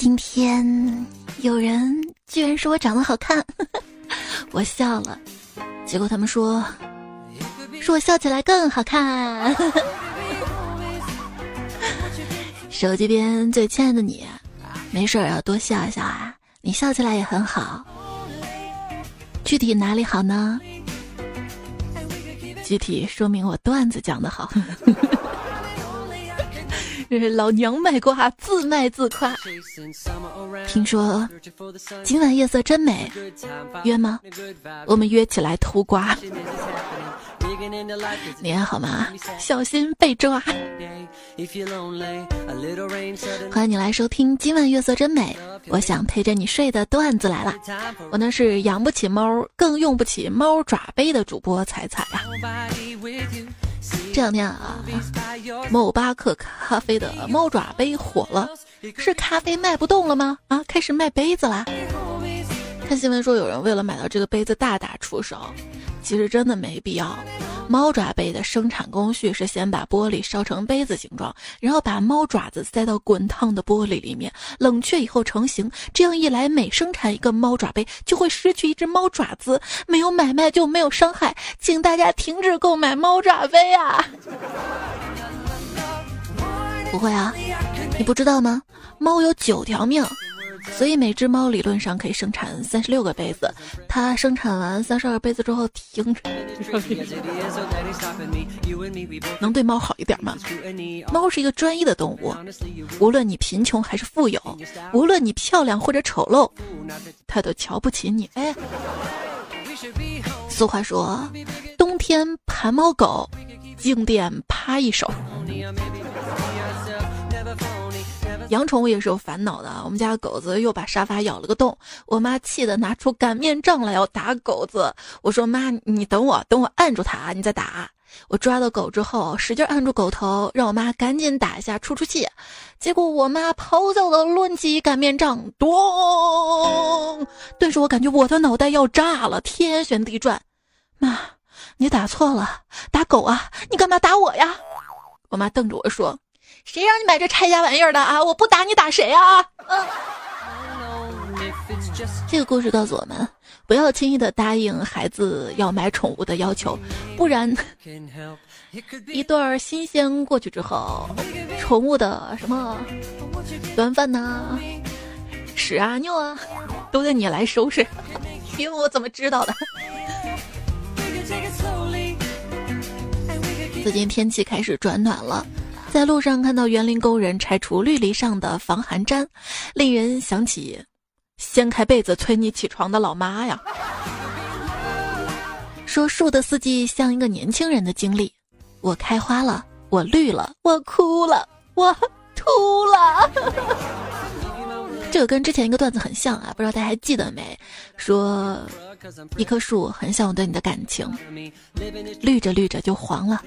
今天有人居然说我长得好看，我笑了。结果他们说，说我笑起来更好看。手机边最亲爱的你，没事要多笑一笑啊，你笑起来也很好。具体哪里好呢？具体说明我段子讲的好。老娘卖瓜，自卖自夸。听说今晚夜色真美，约吗？我们约起来偷瓜。你还好吗？小心被抓。欢迎你来收听今晚月色真美。我想陪着你睡的段子来了。我呢是养不起猫，更用不起猫爪杯的主播彩彩呀。这两天啊，某巴克咖啡的猫爪杯火了，是咖啡卖不动了吗？啊，开始卖杯子啦。看新闻说有人为了买到这个杯子大打出手。其实真的没必要。猫爪杯的生产工序是先把玻璃烧成杯子形状，然后把猫爪子塞到滚烫的玻璃里面，冷却以后成型。这样一来，每生产一个猫爪杯就会失去一只猫爪子。没有买卖就没有伤害，请大家停止购买猫爪杯啊！不会啊，你不知道吗？猫有九条命。所以每只猫理论上可以生产三十六个杯子，它生产完三十二个杯子之后停。能对猫好一点吗？猫是一个专一的动物，无论你贫穷还是富有，无论你漂亮或者丑陋，它都瞧不起你。哎，俗话说，冬天盘猫狗，静电趴一手。养宠物也是有烦恼的。我们家狗子又把沙发咬了个洞，我妈气得拿出擀面杖来要打狗子。我说：“妈，你等我，等我按住它，你再打。”我抓到狗之后，使劲按住狗头，让我妈赶紧打一下出出气。结果我妈咆哮的抡起擀面杖，咚！顿时我感觉我的脑袋要炸了，天旋地转。妈，你打错了，打狗啊！你干嘛打我呀？我妈瞪着我说。谁让你买这拆家玩意儿的啊！我不打你打谁啊？这个故事告诉我们，不要轻易的答应孩子要买宠物的要求，不然 一段新鲜过去之后，宠物的什么短饭呐、屎啊、尿啊，都得你来收拾。因为我怎么知道的？最近天气开始转暖了。在路上看到园林工人拆除绿篱上的防寒毡，令人想起掀开被子催你起床的老妈呀。说树的四季像一个年轻人的经历，我开花了，我绿了，我哭了，我秃了。这个跟之前一个段子很像啊，不知道大家还记得没？说一棵树很像我对你的感情，绿着绿着就黄了。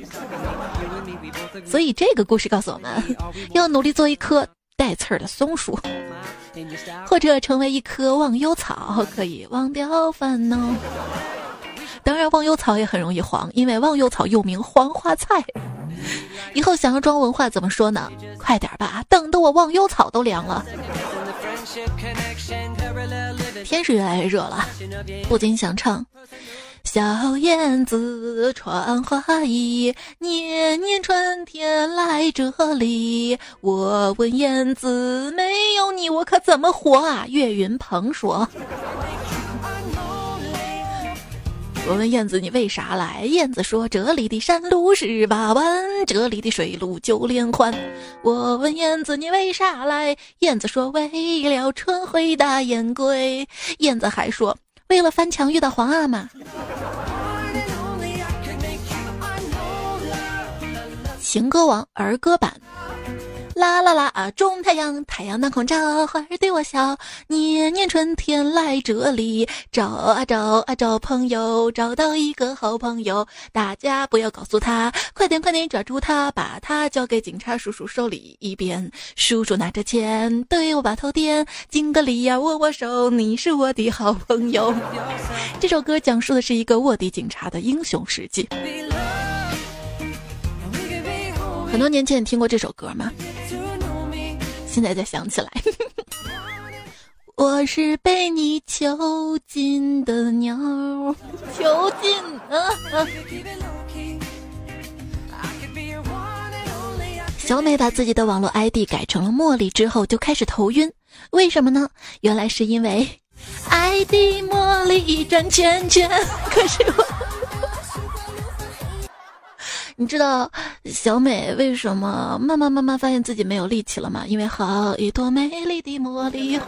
所以这个故事告诉我们，要努力做一棵带刺儿的松树，或者成为一棵忘忧草，可以忘掉烦恼。当然，忘忧草也很容易黄，因为忘忧草又名黄花菜。以后想要装文化怎么说呢？快点吧，等得我忘忧草都凉了。天是越来越热了，不禁想唱：小燕子穿花衣，年年春天来这里。我问燕子，没有你我可怎么活啊？岳云鹏说。我问燕子你为啥来？燕子说这里的山路十八弯，这里的水路九连环。我问燕子你为啥来？燕子说为了春回大雁归。燕子还说为了翻墙遇到皇阿玛。情歌王儿歌版。啦啦啦啊！种太阳，太阳当空照，花儿对我笑。年年春天来这里，找啊找啊找朋友，找到一个好朋友。大家不要告诉他，快点快点抓住他，把他交给警察叔叔手里。一边叔叔拿着钱对我把头点，敬个礼呀，握握手，你是我的好朋友。这首歌讲述的是一个卧底警察的英雄事迹。很多年前你听过这首歌吗？现在才想起来。我是被你囚禁的鸟，囚禁啊！小美把自己的网络 ID 改成了茉莉之后，就开始头晕。为什么呢？原来是因为 ID 茉莉转圈圈。可是我，你知道小美为什么慢慢慢慢发现自己没有力气了吗？因为好一朵美丽的茉莉。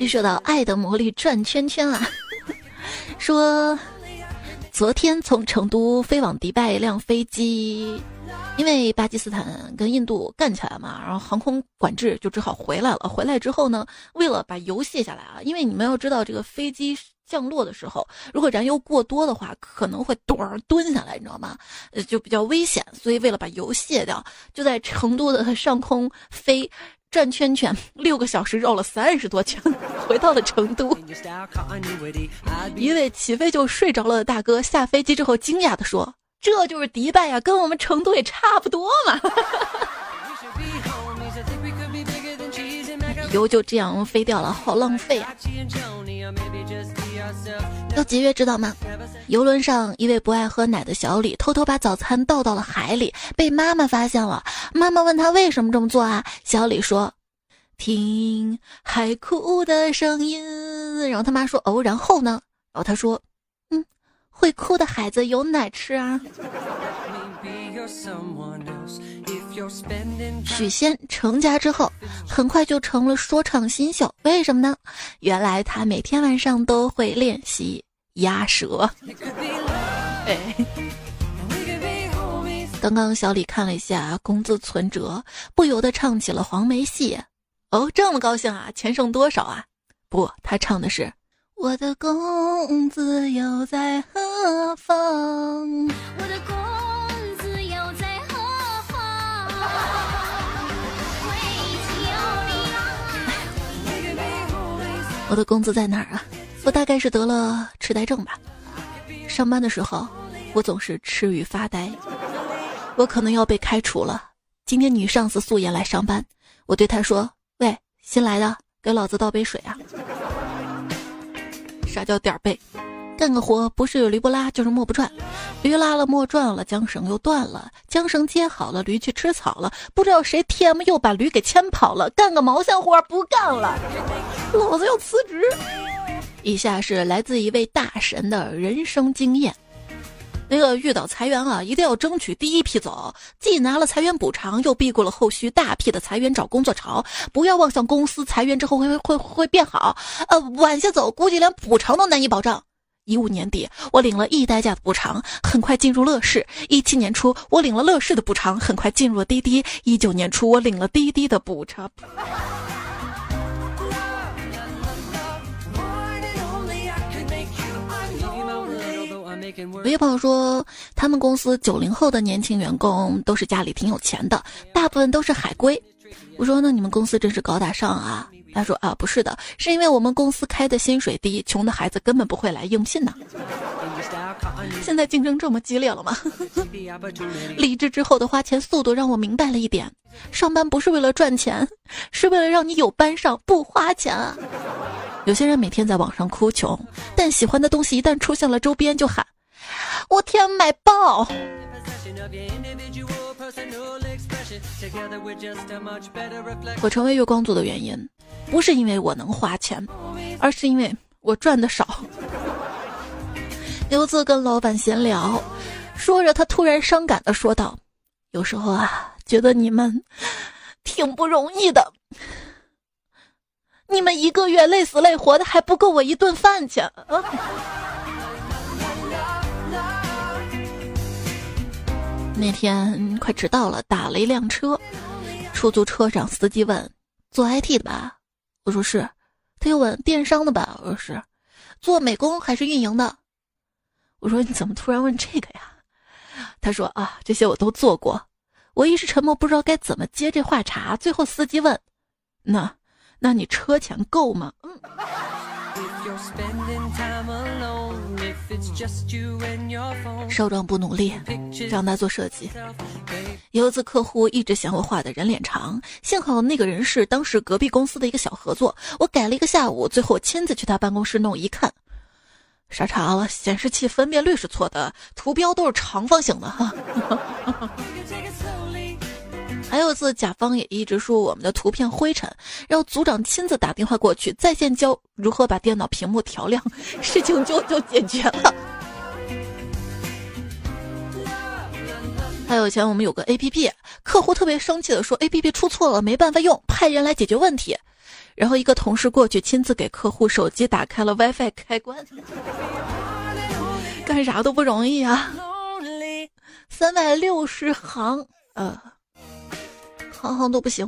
一说到爱的魔力转圈圈啊，说。昨天从成都飞往迪拜一辆飞机，因为巴基斯坦跟印度干起来嘛，然后航空管制就只好回来了。回来之后呢，为了把油卸下来啊，因为你们要知道，这个飞机降落的时候，如果燃油过多的话，可能会墩儿蹲下来，你知道吗？呃，就比较危险。所以为了把油卸掉，就在成都的上空飞。转圈圈六个小时绕了三十多圈，回到了成都。一位起飞就睡着了的大哥下飞机之后惊讶地说：“这就是迪拜呀，跟我们成都也差不多嘛。”油就这样飞掉了，好浪费啊！要节约知道吗？游轮上一位不爱喝奶的小李偷偷把早餐倒到了海里，被妈妈发现了。妈妈问他为什么这么做啊？小李说：“听海哭的声音。”然后他妈说：“哦，然后呢？”然后他说：“嗯，会哭的孩子有奶吃啊。”许仙成家之后，很快就成了说唱新秀。为什么呢？原来他每天晚上都会练习压舌。刚刚小李看了一下工资存折，不由得唱起了黄梅戏。哦，这么高兴啊？钱剩多少啊？不，他唱的是我的工资又在何方？我的我的工资在哪儿啊？我大概是得了痴呆症吧。上班的时候，我总是痴语发呆。我可能要被开除了。今天女上司素颜来上班，我对她说：“喂，新来的，给老子倒杯水啊！”啥叫点儿背？干个活不是驴不拉就是磨不转，驴拉了磨转了，缰绳又断了，缰绳接好了，驴去吃草了，不知道谁 TM 又把驴给牵跑了，干个毛线活不干了，老子要辞职。以下是来自一位大神的人生经验。那个遇到裁员啊，一定要争取第一批走，既拿了裁员补偿，又避过了后续大批的裁员找工作潮。不要妄想公司裁员之后会会会会变好，呃，晚些走，估计连补偿都难以保障。一五年底，我领了一代驾的补偿，很快进入乐视；一七年初，我领了乐视的补偿，很快进入了滴滴；一九年初，我领了滴滴的补偿。有朋友说，他们公司九零后的年轻员工都是家里挺有钱的，大部分都是海归。我说，那你们公司真是高大上啊。他说啊，不是的，是因为我们公司开的薪水低，穷的孩子根本不会来应聘呢。现在竞争这么激烈了吗？离职之后的花钱速度让我明白了一点：上班不是为了赚钱，是为了让你有班上不花钱啊。有些人每天在网上哭穷，但喜欢的东西一旦出现了周边就喊：我天，买爆！我成为月光族的原因，不是因为我能花钱，而是因为我赚的少。刘子跟老板闲聊，说着，他突然伤感的说道：“有时候啊，觉得你们挺不容易的，你们一个月累死累活的，还不够我一顿饭钱。”那天快迟到了，打了一辆车，出租车上司机问：“做 IT 的吧？”我说是。他又问：“电商的吧？”我说是。做美工还是运营的？我说你怎么突然问这个呀？他说啊，这些我都做过。我一时沉默，不知道该怎么接这话茬。最后司机问：“那，那你车钱够吗？”嗯。少壮不努力，让他做设计。有一次客户一直嫌我画的人脸长，幸好那个人是当时隔壁公司的一个小合作，我改了一个下午，最后亲自去他办公室弄一看，傻叉了，显示器分辨率是错的，图标都是长方形的哈。还有一次，甲方也一直说我们的图片灰尘，让组长亲自打电话过去，在线教如何把电脑屏幕调亮，事情就就解决了。还有以前我们有个 A P P，客户特别生气的说 A P P 出错了，没办法用，派人来解决问题。然后一个同事过去亲自给客户手机打开了 WiFi 开关，干啥都不容易啊！三百六十行，呃。行行都不行，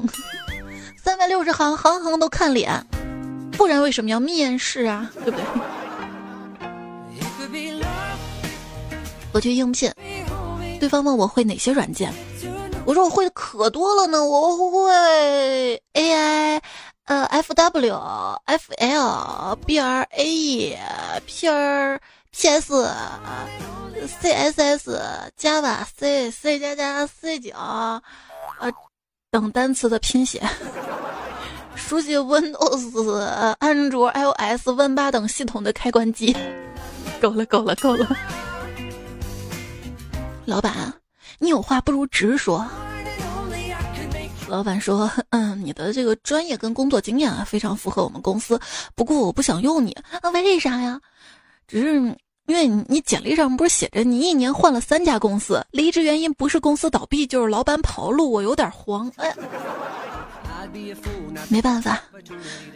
三百六十行，行行都看脸，不然为什么要面试啊？对不对？我去应聘，对方问我会哪些软件，我说我会的可多了呢，我会 AI，呃，FW、FL、BRAE、PR、PS、CSS、Java、C、C 加加、C 九，啊。等单词的拼写，熟悉 Windows、安卓、iOS、Win 八等系统的开关机，够了，够了，够了。老板，你有话不如直说。老板说：“嗯，你的这个专业跟工作经验啊，非常符合我们公司。不过我不想用你啊，为啥呀？只是……”因为你简历上不是写着你一年换了三家公司，离职原因不是公司倒闭就是老板跑路，我有点慌。哎，没办法，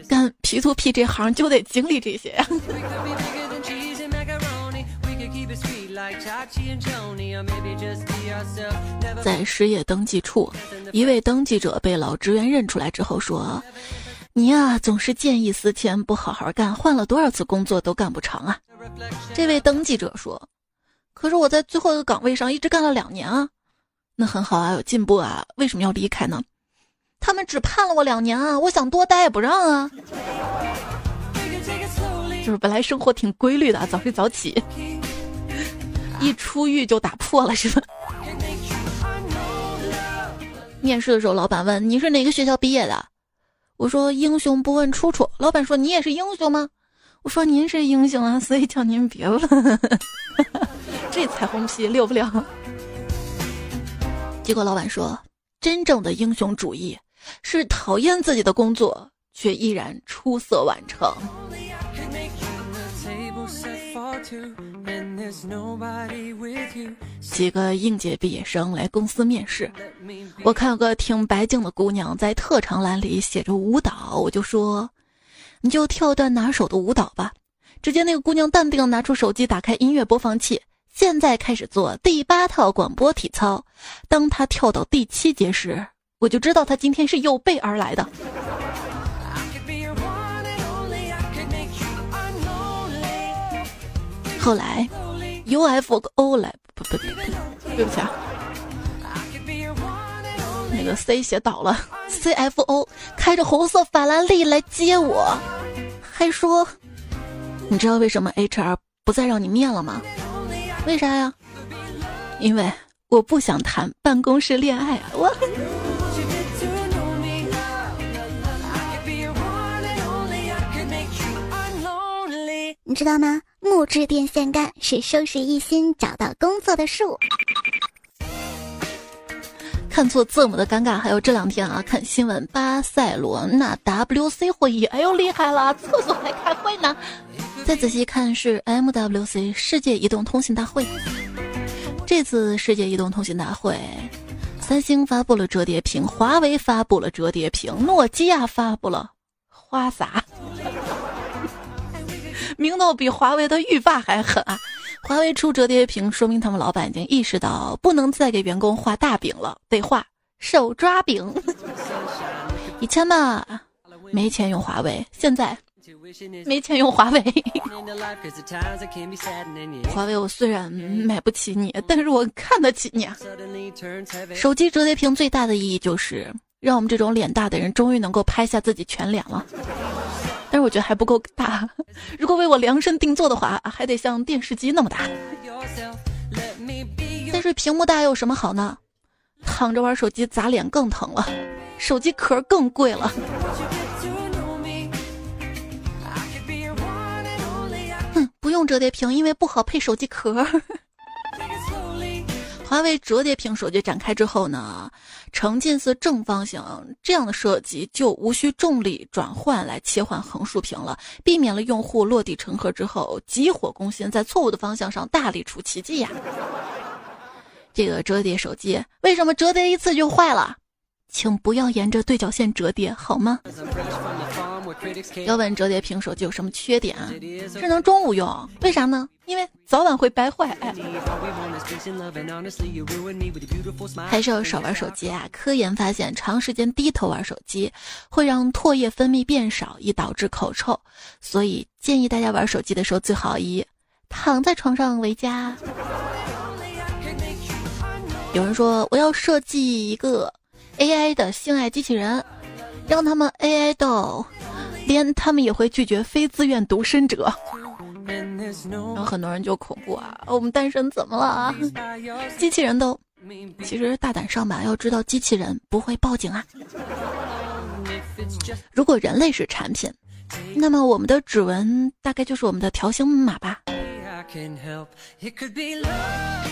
干 P to P 这行就得经历这些。在失业登记处，一位登记者被老职员认出来之后说。你呀，总是见异思迁，不好好干，换了多少次工作都干不长啊！这位登记者说：“可是我在最后一个岗位上一直干了两年啊，那很好啊，有进步啊，为什么要离开呢？”他们只判了我两年啊，我想多待也不让啊。就是本来生活挺规律的，早睡早起，一出狱就打破了，是吧？面试的时候，老板问你是哪个学校毕业的？我说英雄不问出处，老板说你也是英雄吗？我说您是英雄啊，所以叫您别问。这彩虹屁溜不了。结果老板说，真正的英雄主义是讨厌自己的工作，却依然出色完成。几个应届毕业生来公司面试，我看有个挺白净的姑娘在特长栏里写着舞蹈，我就说，你就跳段拿手的舞蹈吧。只见那个姑娘淡定拿出手机，打开音乐播放器，现在开始做第八套广播体操。当她跳到第七节时，我就知道她今天是有备而来的。后来，UFO 来不不不，对不起啊，那个 C 写倒了，CFO 开着红色法拉利来接我，还说，你知道为什么 HR 不再让你面了吗？为啥呀？因为我不想谈办公室恋爱啊！我。你知道吗？木质电线杆是收拾一心找到工作的树。看错字母的尴尬，还有这两天啊，看新闻，巴塞罗那 WC 会议，哎呦厉害了，厕所还开会呢。再仔细看是 MWC 世界移动通信大会。这次世界移动通信大会，三星发布了折叠屏，华为发布了折叠屏，诺基亚发布了花洒。明道比华为的浴霸还狠啊！华为出折叠屏，说明他们老板已经意识到不能再给员工画大饼了，得画手抓饼。以前嘛，没钱用华为，现在没钱用华为。华为，我虽然买不起你，但是我看得起你啊！手机折叠屏最大的意义就是，让我们这种脸大的人终于能够拍下自己全脸了。但我觉得还不够大。如果为我量身定做的话，还得像电视机那么大。但是屏幕大有什么好呢？躺着玩手机砸脸更疼了，手机壳更贵了。哼，不用折叠屏，因为不好配手机壳。华为折叠屏手机展开之后呢，呈近似正方形这样的设计就无需重力转换来切换横竖屏了，避免了用户落地成盒之后急火攻心，在错误的方向上大力出奇迹呀。这个折叠手机为什么折叠一次就坏了？请不要沿着对角线折叠好吗？要问折叠屏手机有什么缺点？只能中午用，为啥呢？因为早晚会掰坏。哎，还是要少玩手机啊！科研发现，长时间低头玩手机会让唾液分泌变少，易导致口臭。所以建议大家玩手机的时候，最好以躺在床上为佳。有人说，我要设计一个 AI 的性爱机器人，让他们 AI 到。连他们也会拒绝非自愿独身者，然后很多人就恐怖啊！我们单身怎么了啊？机器人都，其实大胆上吧，要知道机器人不会报警啊。如果人类是产品，那么我们的指纹大概就是我们的条形码吧。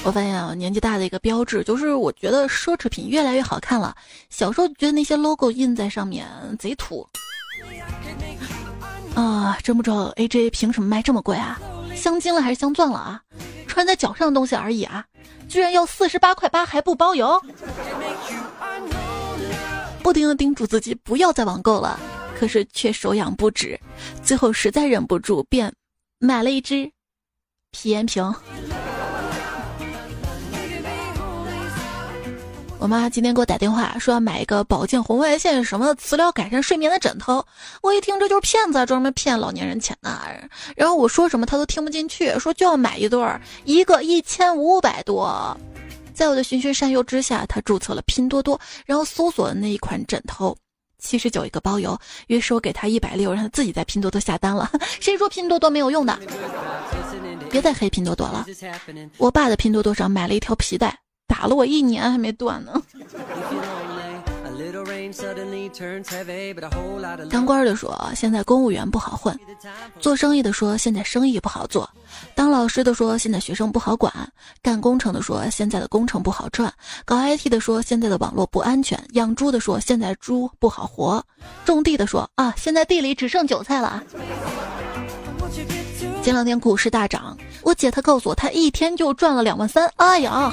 我发现啊，年纪大的一个标志就是，我觉得奢侈品越来越好看了。小时候觉得那些 logo 印在上面贼土。啊，真不知道 AJ 凭什么卖这么贵啊？镶金了还是镶钻了啊？穿在脚上的东西而已啊，居然要四十八块八还不包邮！不停的叮嘱自己不要再网购了，可是却手痒不止，最后实在忍不住便买了一支皮炎平。我妈今天给我打电话说要买一个保健红外线什么磁疗改善睡眠的枕头，我一听这就是骗子，专门骗老年人钱的。然后我说什么她都听不进去，说就要买一对儿，一个一千五百多。在我的循循善诱之下，她注册了拼多多，然后搜索的那一款枕头，七十九一个包邮。于是我给她一百六，让她自己在拼多多下单了。谁说拼多多没有用的？别再黑拼多多了。我爸的拼多多上买了一条皮带。打了我一年还没断呢。当官的说现在公务员不好混，做生意的说现在生意不好做，当老师的说现在学生不好管，干工程的说现在的工程不好赚，搞 IT 的说现在的网络不安全，养猪的说现在猪不好活，种地的说啊现在地里只剩韭菜了。前两天股市大涨，我姐她告诉我她一天就赚了两万三，哎呀。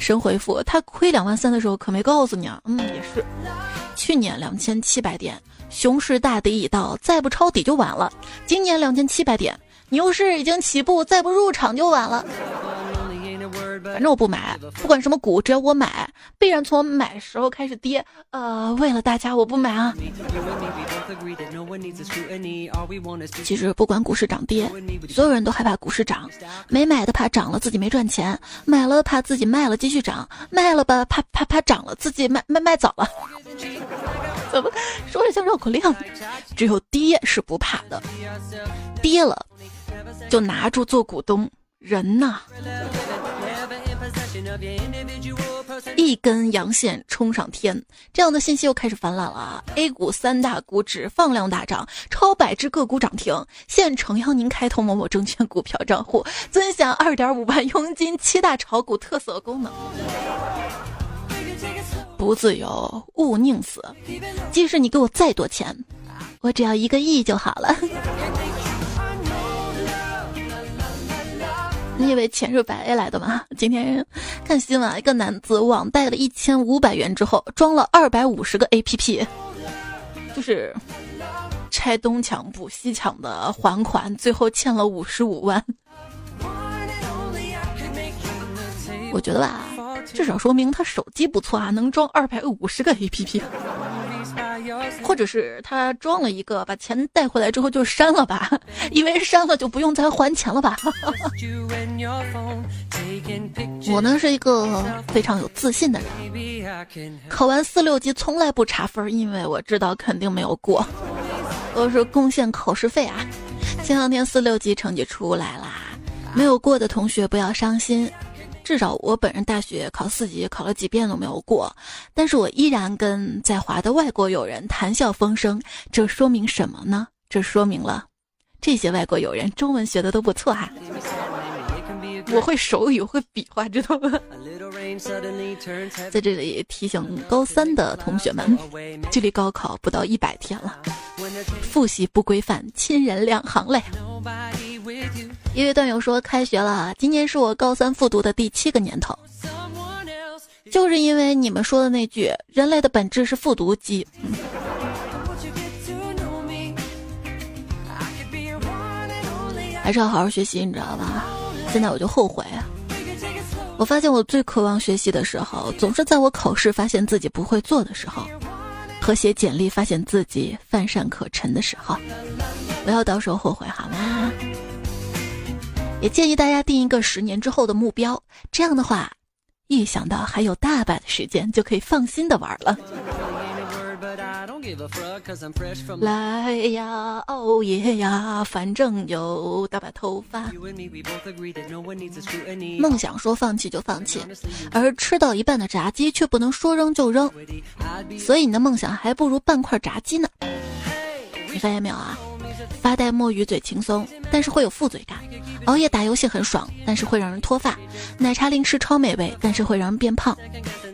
神回复，他亏两万三的时候可没告诉你啊。嗯，也是，去年两千七百点，熊市大底已到，再不抄底就晚了。今年两千七百点，牛市已经起步，再不入场就晚了。反正我不买，不管什么股，只要我买，必然从买时候开始跌。呃，为了大家，我不买啊。其实不管股市涨跌，所有人都害怕股市涨。没买的怕涨了自己没赚钱，买了怕自己卖了继续涨，卖了吧怕怕怕涨了自己卖卖卖早了。怎么说着像绕口令？只有跌是不怕的，跌了就拿住做股东。人呐。一根阳线冲上天，这样的信息又开始泛滥了。A 股三大股指放量大涨，超百只个股涨停。现诚邀您开通某某证券股票账户，尊享二点五万佣金，七大炒股特色功能。不自由勿宁死，即使你给我再多钱，我只要一个亿就好了。你以为钱是白来的吗？今天看新闻，一个男子网贷了一千五百元之后，装了二百五十个 APP，就是拆东墙补西墙的还款，最后欠了五十五万。我觉得吧，至少说明他手机不错啊，能装二百五十个 APP。或者是他装了一个，把钱带回来之后就删了吧，因为删了就不用再还钱了吧。我呢是一个非常有自信的人，考完四六级从来不查分，因为我知道肯定没有过。我是贡献考试费啊。前两天四六级成绩出来啦，没有过的同学不要伤心，至少我本人大学考四级考了几遍都没有过，但是我依然跟在华的外国友人谈笑风生，这说明什么呢？这说明了这些外国友人中文学的都不错哈。我会手语，会比划，知道吗？在这里提醒高三的同学们，距离高考不到一百天了，复习不规范，亲人两行泪。一位段友说：“开学了，今年是我高三复读的第七个年头，就是因为你们说的那句‘人类的本质是复读机’，还是要好好学习，你知道吧？”现在我就后悔啊！我发现我最渴望学习的时候，总是在我考试发现自己不会做的时候，和写简历发现自己犯善可陈的时候。不要到时候后悔好吗？也建议大家定一个十年之后的目标，这样的话，一想到还有大把的时间，就可以放心的玩了。来呀，哦耶呀，反正有大把头发。梦想说放弃就放弃，而吃到一半的炸鸡却不能说扔就扔，所以你的梦想还不如半块炸鸡呢。你发现没有啊？发呆摸鱼嘴轻松，但是会有负罪感；熬夜打游戏很爽，但是会让人脱发；奶茶零食超美味，但是会让人变胖。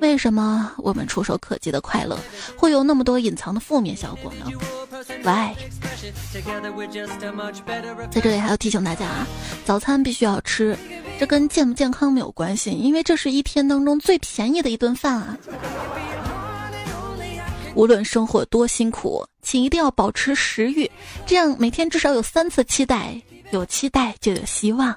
为什么我们触手可及的快乐会有那么多隐藏的负面效果呢？Why？在这里还要提醒大家啊，早餐必须要吃，这跟健不健康没有关系，因为这是一天当中最便宜的一顿饭啊。无论生活多辛苦，请一定要保持食欲，这样每天至少有三次期待，有期待就有希望。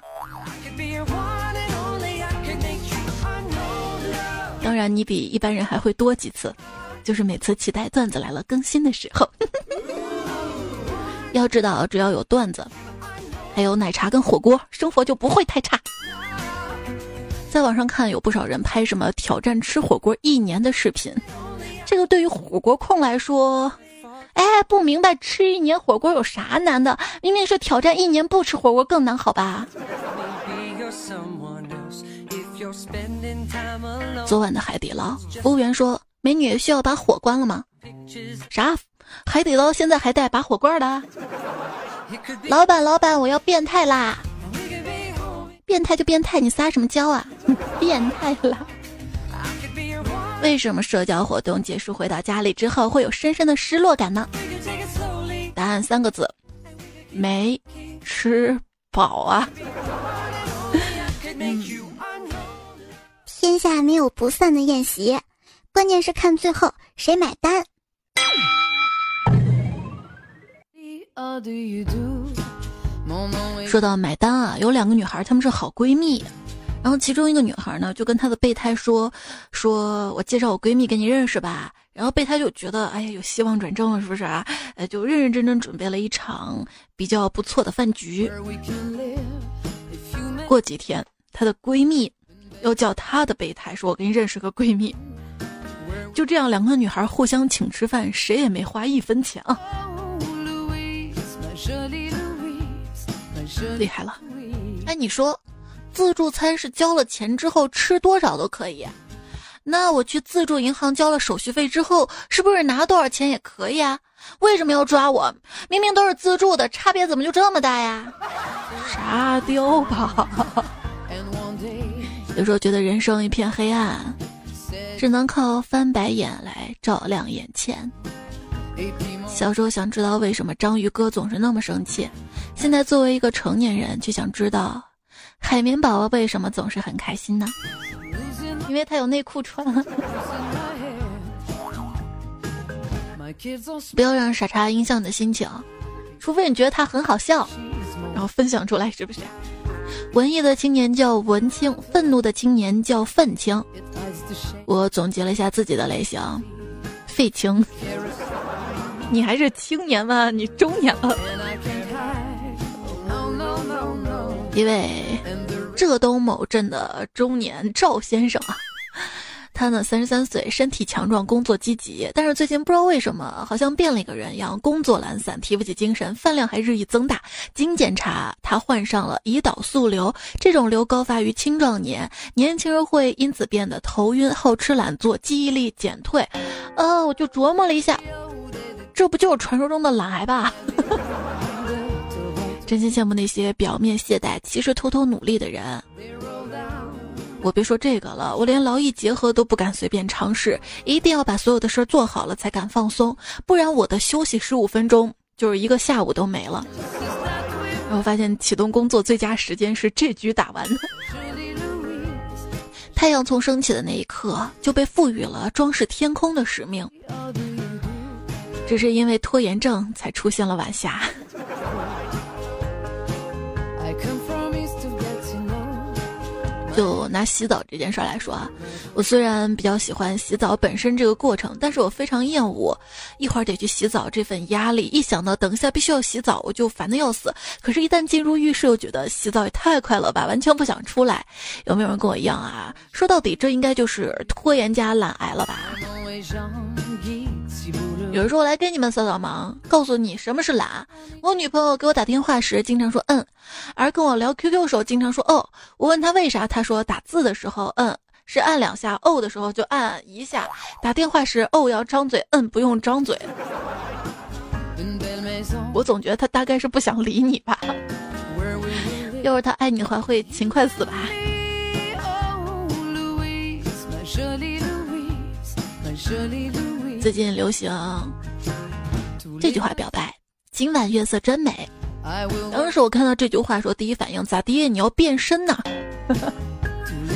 当然，你比一般人还会多几次，就是每次期待段子来了更新的时候。要知道，只要有段子，还有奶茶跟火锅，生活就不会太差。在网上看，有不少人拍什么挑战吃火锅一年的视频。这个对于火锅控来说，哎，不明白吃一年火锅有啥难的？明明是挑战一年不吃火锅更难，好吧？昨晚的海底捞，服务员说：“美女需要把火关了吗？”啥？海底捞现在还带拔火罐的？老板，老板，我要变态啦！变态就变态，你撒什么娇啊？变态啦！为什么社交活动结束回到家里之后会有深深的失落感呢？答案三个字：没吃饱啊！天下没有不散的宴席，关键是看最后谁买单。说到买单啊，有两个女孩，她们是好闺蜜。然后其中一个女孩呢，就跟她的备胎说：“说我介绍我闺蜜给你认识吧。”然后备胎就觉得，哎呀，有希望转正了，是不是啊？呃，就认认真真准备了一场比较不错的饭局。过几天，她的闺蜜又叫她的备胎说：“我给你认识个闺蜜。”就这样，两个女孩互相请吃饭，谁也没花一分钱啊！厉害了！哎，你说。自助餐是交了钱之后吃多少都可以，那我去自助银行交了手续费之后，是不是拿多少钱也可以啊？为什么要抓我？明明都是自助的，差别怎么就这么大呀？沙雕吧。有时候觉得人生一片黑暗，只能靠翻白眼来照亮眼前。小时候想知道为什么章鱼哥总是那么生气，现在作为一个成年人，却想知道。海绵宝宝为什么总是很开心呢？因为他有内裤穿。不要让傻叉影响你的心情，除非你觉得他很好笑，然后分享出来，是不是？文艺的青年叫文青，愤怒的青年叫愤青。我总结了一下自己的类型：废青。你还是青年吗？你中年了。一位浙东某镇的中年赵先生啊，他呢，三十三岁，身体强壮，工作积极，但是最近不知道为什么，好像变了一个人一样，工作懒散，提不起精神，饭量还日益增大。经检查，他患上了胰岛素瘤，这种瘤高发于青壮年，年轻人会因此变得头晕、好吃懒做、记忆力减退。呃，我就琢磨了一下，这不就是传说中的懒癌吧？真心羡慕那些表面懈怠，其实偷偷努力的人。我别说这个了，我连劳逸结合都不敢随便尝试，一定要把所有的事儿做好了才敢放松，不然我的休息十五分钟就是一个下午都没了。然后发现启动工作最佳时间是这局打完。太阳从升起的那一刻就被赋予了装饰天空的使命，只是因为拖延症才出现了晚霞。就拿洗澡这件事来说啊，我虽然比较喜欢洗澡本身这个过程，但是我非常厌恶一会儿得去洗澡这份压力。一想到等一下必须要洗澡，我就烦的要死。可是，一旦进入浴室，又觉得洗澡也太快乐吧，完全不想出来。有没有人跟我一样啊？说到底，这应该就是拖延加懒癌了吧？有人说：“我来给你们扫扫盲，告诉你什么是懒。”我女朋友给我打电话时经常说“嗯”，而跟我聊 QQ 时候经常说“哦”。我问她为啥，她说打字的时候“嗯”是按两下，“哦”的时候就按一下。打电话时“哦”要张嘴，“嗯”不用张嘴。我总觉得她大概是不想理你吧。要是她爱你的话，会勤快死吧。最近流行这句话表白：“今晚月色真美。”当时我看到这句话说，第一反应咋地？你要变身呐！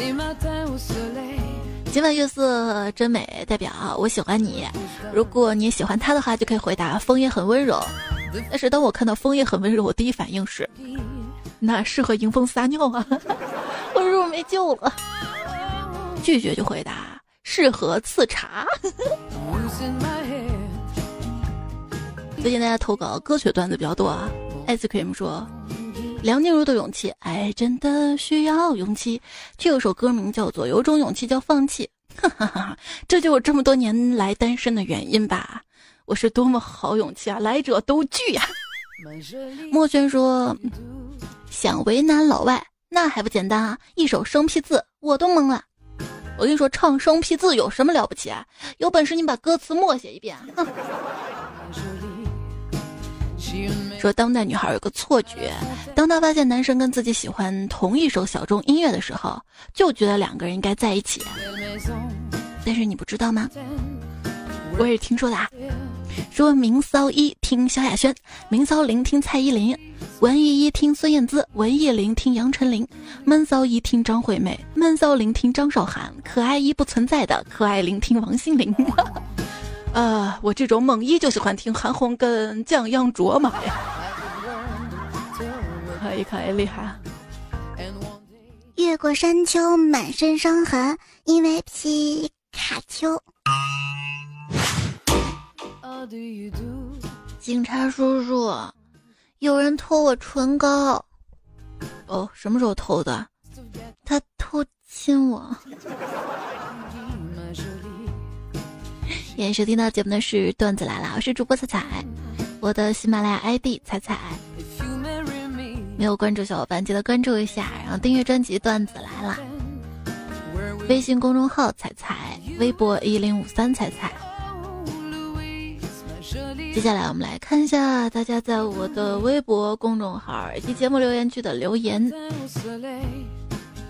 今晚月色真美，代表我喜欢你。如果你喜欢他的话，就可以回答风也很温柔。但是当我看到风也很温柔，我第一反应是，那适合迎风撒尿啊！我是不是没救了？拒绝就回答。适合刺茶。最近大家投稿歌曲段子比较多啊。ice cream 说，梁静茹的勇气，爱真的需要勇气。这有首歌名叫做《有种勇气叫放弃》，哈哈哈，这就是这么多年来单身的原因吧。我是多么好勇气啊，来者都拒呀。墨轩说，想为难老外，那还不简单啊，一首生僻字，我都懵了。我跟你说，唱生僻字有什么了不起啊？有本事你把歌词默写一遍。说当代女孩有个错觉，当她发现男生跟自己喜欢同一首小众音乐的时候，就觉得两个人应该在一起。但是你不知道吗？我也听说的啊。说明骚一听萧亚轩，明骚零听蔡依林，文艺一听孙燕姿，文艺零听杨丞琳，闷骚一听张惠妹，闷骚零听张韶涵，可爱一不存在的可爱零听王心凌。呃，我这种猛一就喜欢听韩红跟降央卓玛呀。可以可以，厉害。越过山丘，满身伤痕，因为皮卡丘。警察叔叔，有人偷我唇膏。哦，什么时候偷的？他偷亲我。也收听到节目的是段子来了，我是主播彩彩，我的喜马拉雅 ID 彩彩。没有关注小伙伴记得关注一下，然后订阅专辑段子来了。微信公众号彩彩，微博一零五三彩彩。接下来我们来看一下大家在我的微博公众号以及节目留言区的留言。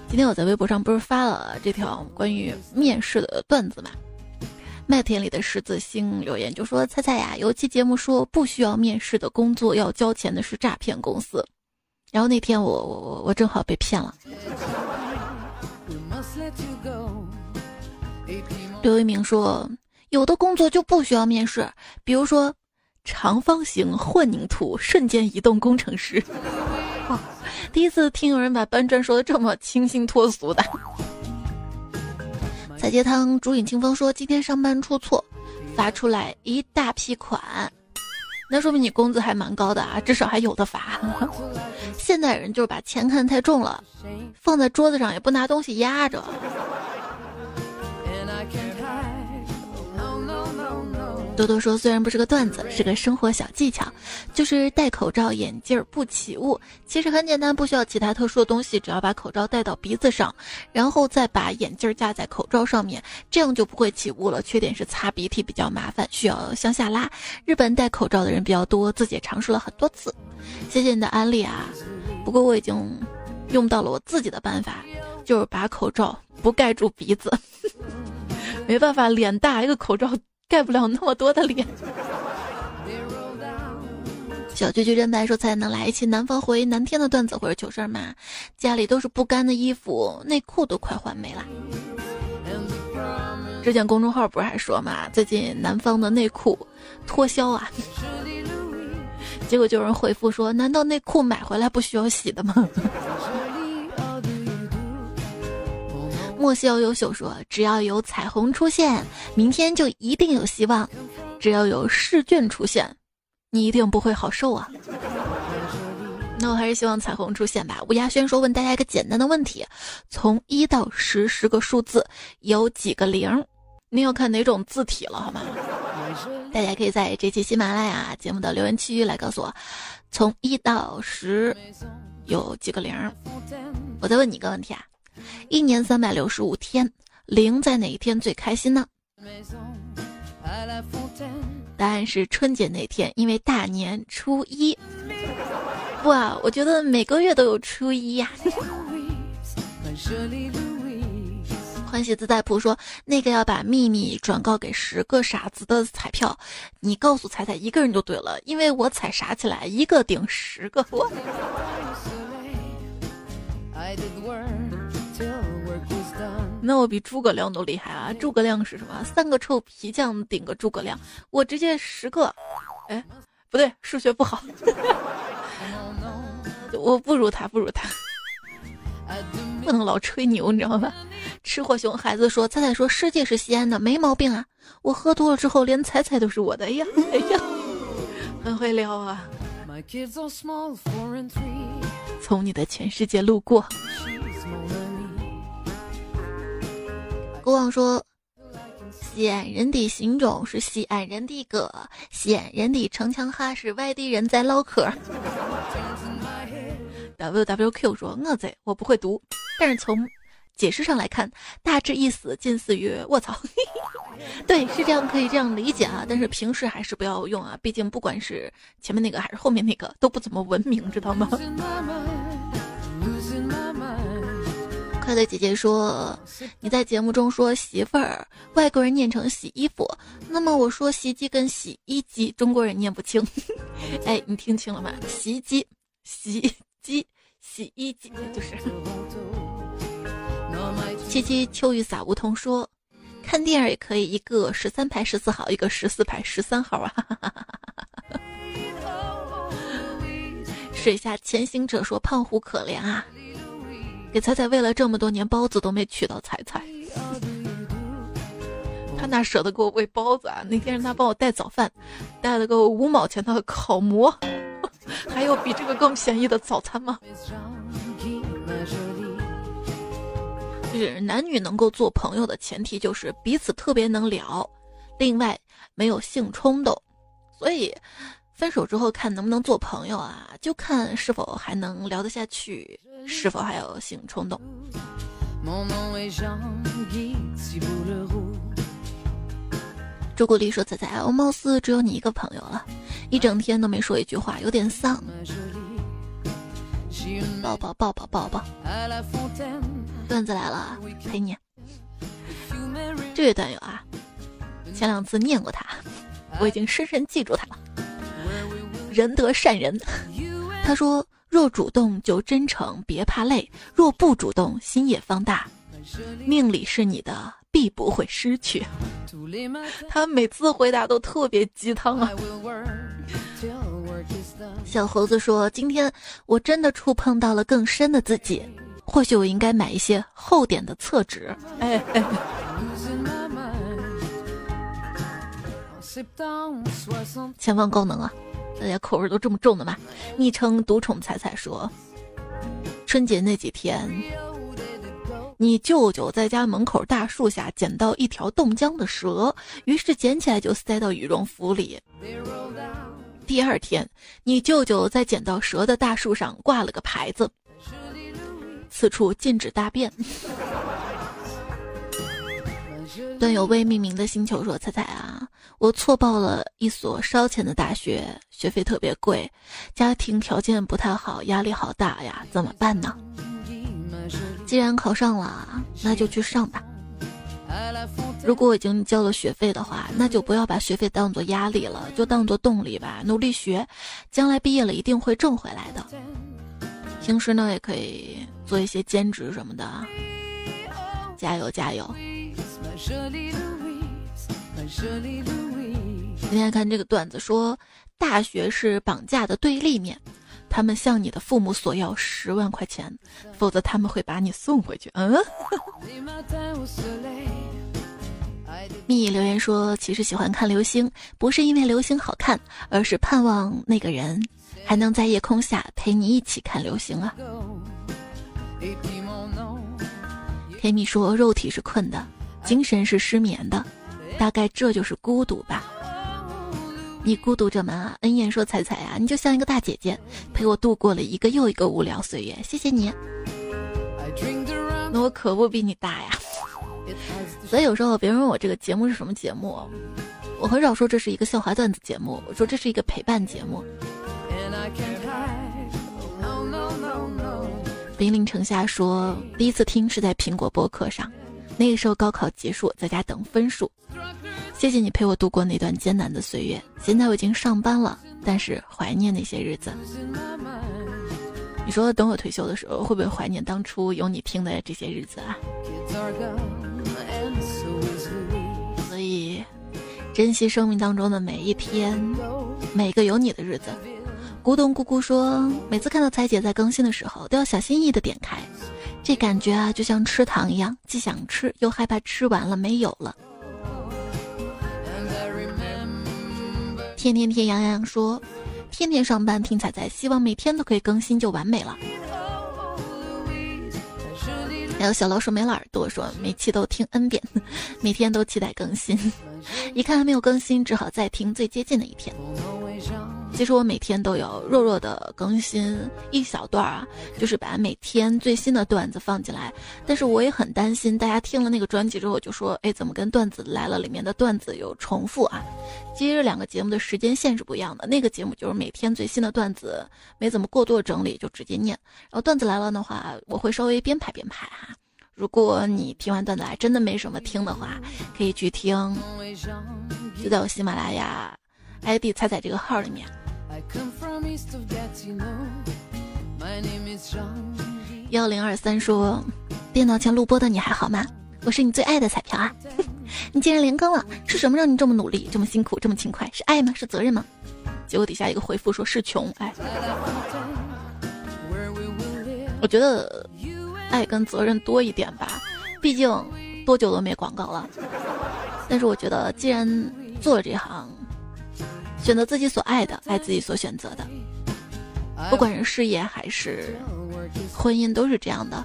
今天我在微博上不是发了这条关于面试的段子嘛？麦田里的十字星留言就说：“猜猜呀，有期节目说不需要面试的工作要交钱的是诈骗公司。”然后那天我我我我正好被骗了。刘一鸣说：“有的工作就不需要面试，比如说。”长方形混凝土瞬间移动工程师，第一次听有人把搬砖说的这么清新脱俗的。彩街汤竹影清风说今天上班出错，罚出来一大批款，那说明你工资还蛮高的啊，至少还有的罚。现代人就是把钱看太重了，放在桌子上也不拿东西压着。多多说，虽然不是个段子，是个生活小技巧，就是戴口罩、眼镜不起雾。其实很简单，不需要其他特殊的东西，只要把口罩戴到鼻子上，然后再把眼镜架在口罩上面，这样就不会起雾了。缺点是擦鼻涕比较麻烦，需要向下拉。日本戴口罩的人比较多，自己也尝试了很多次。谢谢你的安利啊！不过我已经用到了我自己的办法，就是把口罩不盖住鼻子。没办法，脸大，一个口罩盖不了那么多的脸。小菊菊真白说：“才能来一期南方回南天的段子或者糗事儿吗？家里都是不干的衣服，内裤都快换没了。之前公众号不是还说嘛，最近南方的内裤脱销啊。结果就有人回复说：难道内裤买回来不需要洗的吗？” 莫笑优秀说：“只要有彩虹出现，明天就一定有希望；只要有试卷出现，你一定不会好受啊。”那我还是希望彩虹出现吧。吴亚轩说：“问大家一个简单的问题，从一到十十个数字有几个零？你要看哪种字体了，好吗？大家可以在这期喜马拉雅节目的留言区来告诉我，从一到十有几个零？我再问你一个问题啊。”一年三百六十五天，零在哪一天最开心呢？答案是春节那天，因为大年初一。不啊，我觉得每个月都有初一呀。欢喜自在铺说，那个要把秘密转告给十个傻子的彩票，你告诉彩彩一个人就对了，因为我彩傻起来一个顶十个。那我比诸葛亮都厉害啊！诸葛亮是什么？三个臭皮匠顶个诸葛亮，我直接十个。哎，不对，数学不好，我不如他，不如他，不能老吹牛，你知道吧？吃货熊孩子说：“彩彩说世界是西安的，没毛病啊！我喝多了之后，连彩彩都是我的。”哎呀，哎呀，很会撩啊！从你的全世界路过。国王说：“西安人的心中是西安人的歌，西安人的城墙哈是外地人在唠嗑。”W W Q 说：“我在，我不会读，但是从解释上来看，大致意思近似于‘卧槽’。对，是这样，可以这样理解啊。但是平时还是不要用啊，毕竟不管是前面那个还是后面那个，都不怎么文明，知道吗？”快乐姐姐说：“你在节目中说媳妇儿，外国人念成洗衣服，那么我说洗衣机跟洗衣机，中国人念不清。哎，你听清了吗？洗衣机、洗衣机、洗衣机，就是。”七七秋雨洒梧桐说：“看电影也可以，一个十三排十四号，一个十四排十三号啊。”水下潜行者说：“胖虎可怜啊。”给彩彩喂了这么多年包子都没娶到彩彩，他哪舍得给我喂包子啊？那天让他帮我带早饭，带了个五毛钱的烤馍，还有比这个更便宜的早餐吗？就是男女能够做朋友的前提就是彼此特别能聊，另外没有性冲动，所以。分手之后看能不能做朋友啊？就看是否还能聊得下去，是否还有性冲动。朱古力说：“仔仔，我貌似只有你一个朋友了，一整天都没说一句话，有点丧。”抱抱抱抱抱抱。段子来了，陪你。这位段友啊，前两次念过他，我已经深深记住他了。仁德善人，他说：“若主动就真诚，别怕累；若不主动，心也放大。命里是你的，必不会失去。”他每次回答都特别鸡汤啊。小猴子说：“今天我真的触碰到了更深的自己，或许我应该买一些厚点的厕纸。”哎。前方高能啊！大家口味都这么重的吗？昵称独宠彩彩说：“春节那几天，你舅舅在家门口大树下捡到一条冻僵的蛇，于是捡起来就塞到羽绒服里。第二天，你舅舅在捡到蛇的大树上挂了个牌子：“此处禁止大便。”段友未命名的星球说：“彩彩啊，我错报了一所烧钱的大学，学费特别贵，家庭条件不太好，压力好大呀，怎么办呢？既然考上了，那就去上吧。如果已经交了学费的话，那就不要把学费当做压力了，就当做动力吧，努力学，将来毕业了一定会挣回来的。平时呢，也可以做一些兼职什么的，加油加油！”今天看这个段子说，大学是绑架的对立面，他们向你的父母索要十万块钱，否则他们会把你送回去。嗯。蜜留言说，其实喜欢看流星，不是因为流星好看，而是盼望那个人还能在夜空下陪你一起看流星啊。甜蜜说，肉体是困的。精神是失眠的，大概这就是孤独吧。你孤独着吗？恩燕说：“彩彩啊，你就像一个大姐姐，陪我度过了一个又一个无聊岁月。谢谢你。那我可不比你大呀。所以有时候别人问我这个节目是什么节目，我很少说这是一个笑话段子节目，我说这是一个陪伴节目。兵临城下说，第一次听是在苹果播客上。那个时候高考结束，在家等分数。谢谢你陪我度过那段艰难的岁月。现在我已经上班了，但是怀念那些日子。你说等我退休的时候，会不会怀念当初有你听的这些日子啊？所以，珍惜生命当中的每一天，每个有你的日子。咕咚咕咕说，每次看到彩姐在更新的时候，都要小心翼翼的点开。这感觉啊，就像吃糖一样，既想吃又害怕吃完了没有了。天天天杨洋说，天天上班听彩彩，希望每天都可以更新就完美了。还有小老鼠没了耳朵说，每期都听 n 遍，每天都期待更新，一看还没有更新，只好再听最接近的一天。其实我每天都有弱弱的更新一小段啊，就是把每天最新的段子放进来。但是我也很担心大家听了那个专辑之后就说：“哎，怎么跟段子来了里面的段子有重复啊？”其实两个节目的时间线是不一样的。那个节目就是每天最新的段子，没怎么过多整理就直接念。然后段子来了的话，我会稍微编排编排哈。如果你听完段子来真的没什么听的话，可以去听，就在我喜马拉雅 ID 彩彩这个号里面。幺零二三说：“电脑前录播的你还好吗？我是你最爱的彩票啊！你竟然连更了，是什么让你这么努力、这么辛苦、这么勤快？是爱吗？是责任吗？”结果底下一个回复说是穷。哎，我觉得爱跟责任多一点吧，毕竟多久都没广告了。但是我觉得，既然做了这行。选择自己所爱的，爱自己所选择的，不管是事业还是婚姻，都是这样的。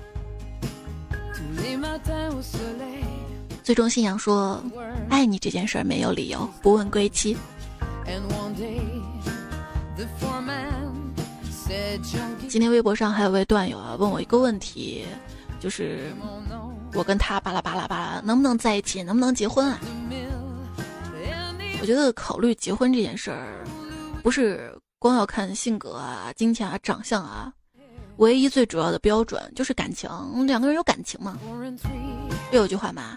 最终信仰说，爱你这件事没有理由，不问归期。今天微博上还有位段友啊，问我一个问题，就是我跟他巴拉巴拉巴拉，能不能在一起，能不能结婚啊？我觉得考虑结婚这件事儿，不是光要看性格啊、金钱啊、长相啊，唯一最主要的标准就是感情。两个人有感情吗？不有句话吗？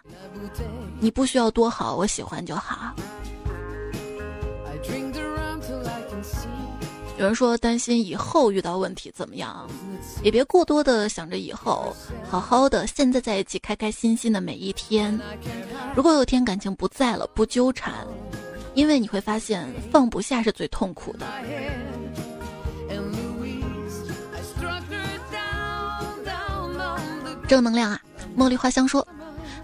你不需要多好，我喜欢就好。有人说担心以后遇到问题怎么样，也别过多的想着以后，好好的现在在一起，开开心心的每一天。如果有一天感情不在了，不纠缠。因为你会发现，放不下是最痛苦的。正能量啊！茉莉花香说：“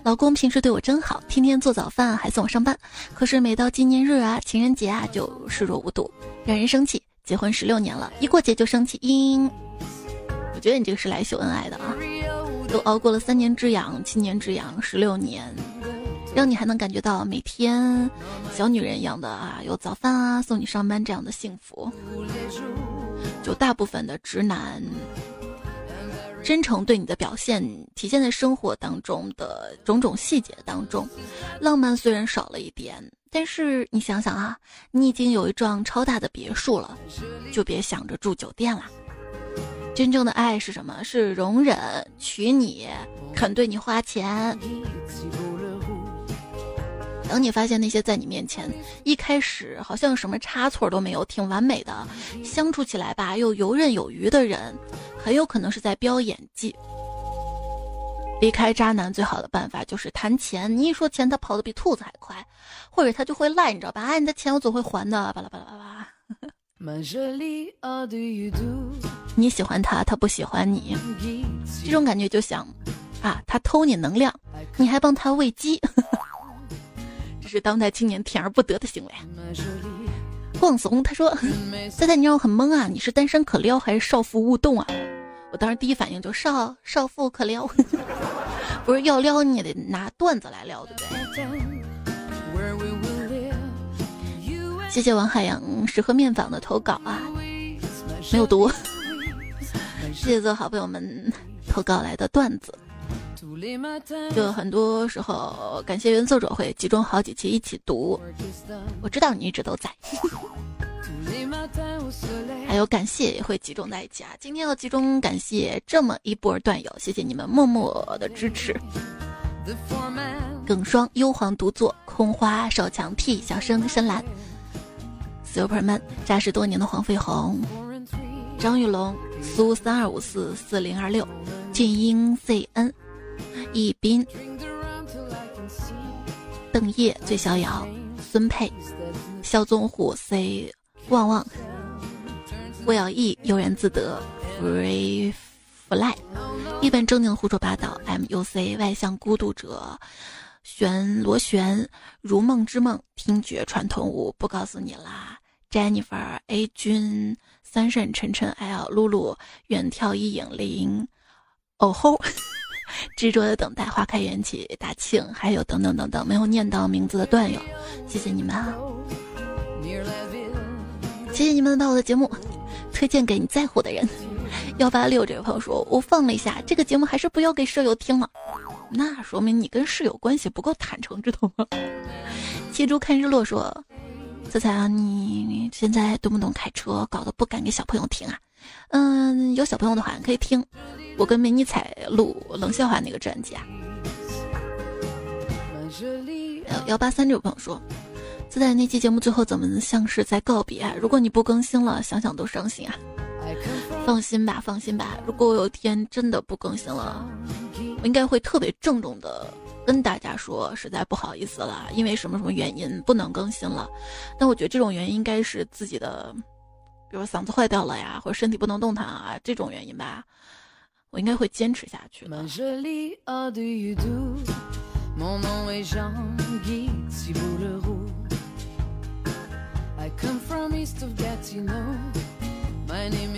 老公平时对我真好，天天做早饭，还送我上班。可是每到纪念日啊、情人节啊，就视若无睹，让人生气。结婚十六年了，一过节就生气。”嘤，我觉得你这个是来秀恩爱的啊。都熬过了三年之痒、七年之痒、十六年，让你还能感觉到每天小女人一样的啊，有早饭啊，送你上班这样的幸福。就大部分的直男，真诚对你的表现体现在生活当中的种种细节当中，浪漫虽然少了一点。但是你想想啊，你已经有一幢超大的别墅了，就别想着住酒店了。真正的爱是什么？是容忍、娶你、肯对你花钱。等你发现那些在你面前一开始好像什么差错都没有、挺完美的，相处起来吧又游刃有余的人，很有可能是在飙演技。离开渣男最好的办法就是谈钱。你一说钱，他跑得比兔子还快，或者他就会赖，你知道吧？哎，你的钱我总会还的。巴拉巴拉巴拉。你喜欢他，他不喜欢你，这种感觉就像啊，他偷你能量，你还帮他喂鸡，这是当代青年甜而不得的行为。逛怂，他说：“猜猜你让我很懵啊，你是单身可撩还是少妇勿动啊？”我当时第一反应就少少妇可撩，不是要撩你也得拿段子来撩，对不对？谢谢王海洋食盒面坊的投稿啊，没有读。谢谢做好朋友们投稿来的段子，就很多时候感谢原作者会集中好几期一起读，我知道你一直都在。还有感谢也会集中在一起啊！今天要集中感谢这么一波段友，谢谢你们默默的支持。耿双、幽黄独坐、空花、少强 T、小生、深蓝、Superman、扎实多年的黄飞鸿、张玉龙、苏三二五四四零二六、俊英 CN、易斌、邓烨、最逍遥、孙佩、肖宗虎 C。旺旺，魏咬意悠然自得，free fly，一本正经胡说八道，muc 外向孤独者，旋螺旋，如梦之梦，听觉传统舞，不告诉你啦，Jennifer A 君，三圣晨晨 L 露露，远眺一影零，哦吼，执着的等待花开缘起，大庆，还有等等等等没有念到名字的段友，谢谢你们啊。谢谢你们把我的节目 推荐给你在乎的人。幺八六这位朋友说，我放了一下这个节目，还是不要给舍友听了。那说明你跟室友关系不够坦诚，知道吗？七猪看日落说，彩彩啊，你现在懂不懂开车？搞得不敢给小朋友听啊。嗯，有小朋友的话可以听我跟美妮彩录冷笑话那个专辑啊。幺八三这位朋友说。自在那期节目最后怎么像是在告别？如果你不更新了，想想都伤心啊！放心吧，放心吧。如果我有一天真的不更新了，应该会特别郑重的跟大家说，实在不好意思了，因为什么什么原因不能更新了。但我觉得这种原因应该是自己的，比如嗓子坏掉了呀，或者身体不能动弹啊这种原因吧。我应该会坚持下去。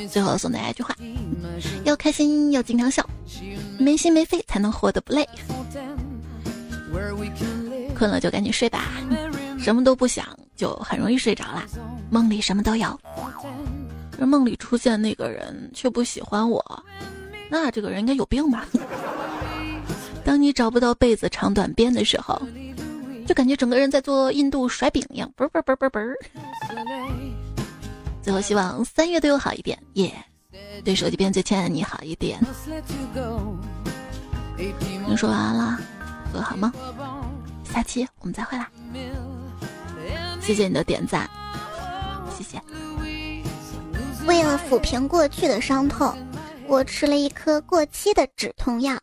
最后送大家一句话：要开心，要经常笑，没心没肺才能活得不累。困了就赶紧睡吧，什么都不想就很容易睡着啦。梦里什么都有，而梦里出现那个人却不喜欢我，那这个人应该有病吧？当你找不到被子长短边的时候。就感觉整个人在做印度甩饼一样，嘣嘣嘣嘣嘣。最后希望三月对我好一点，耶！对手机边最亲爱的你好一点。你说完了，做好吗？下期我们再会啦！谢谢你的点赞，谢谢。为了抚平过去的伤痛，我吃了一颗过期的止痛药。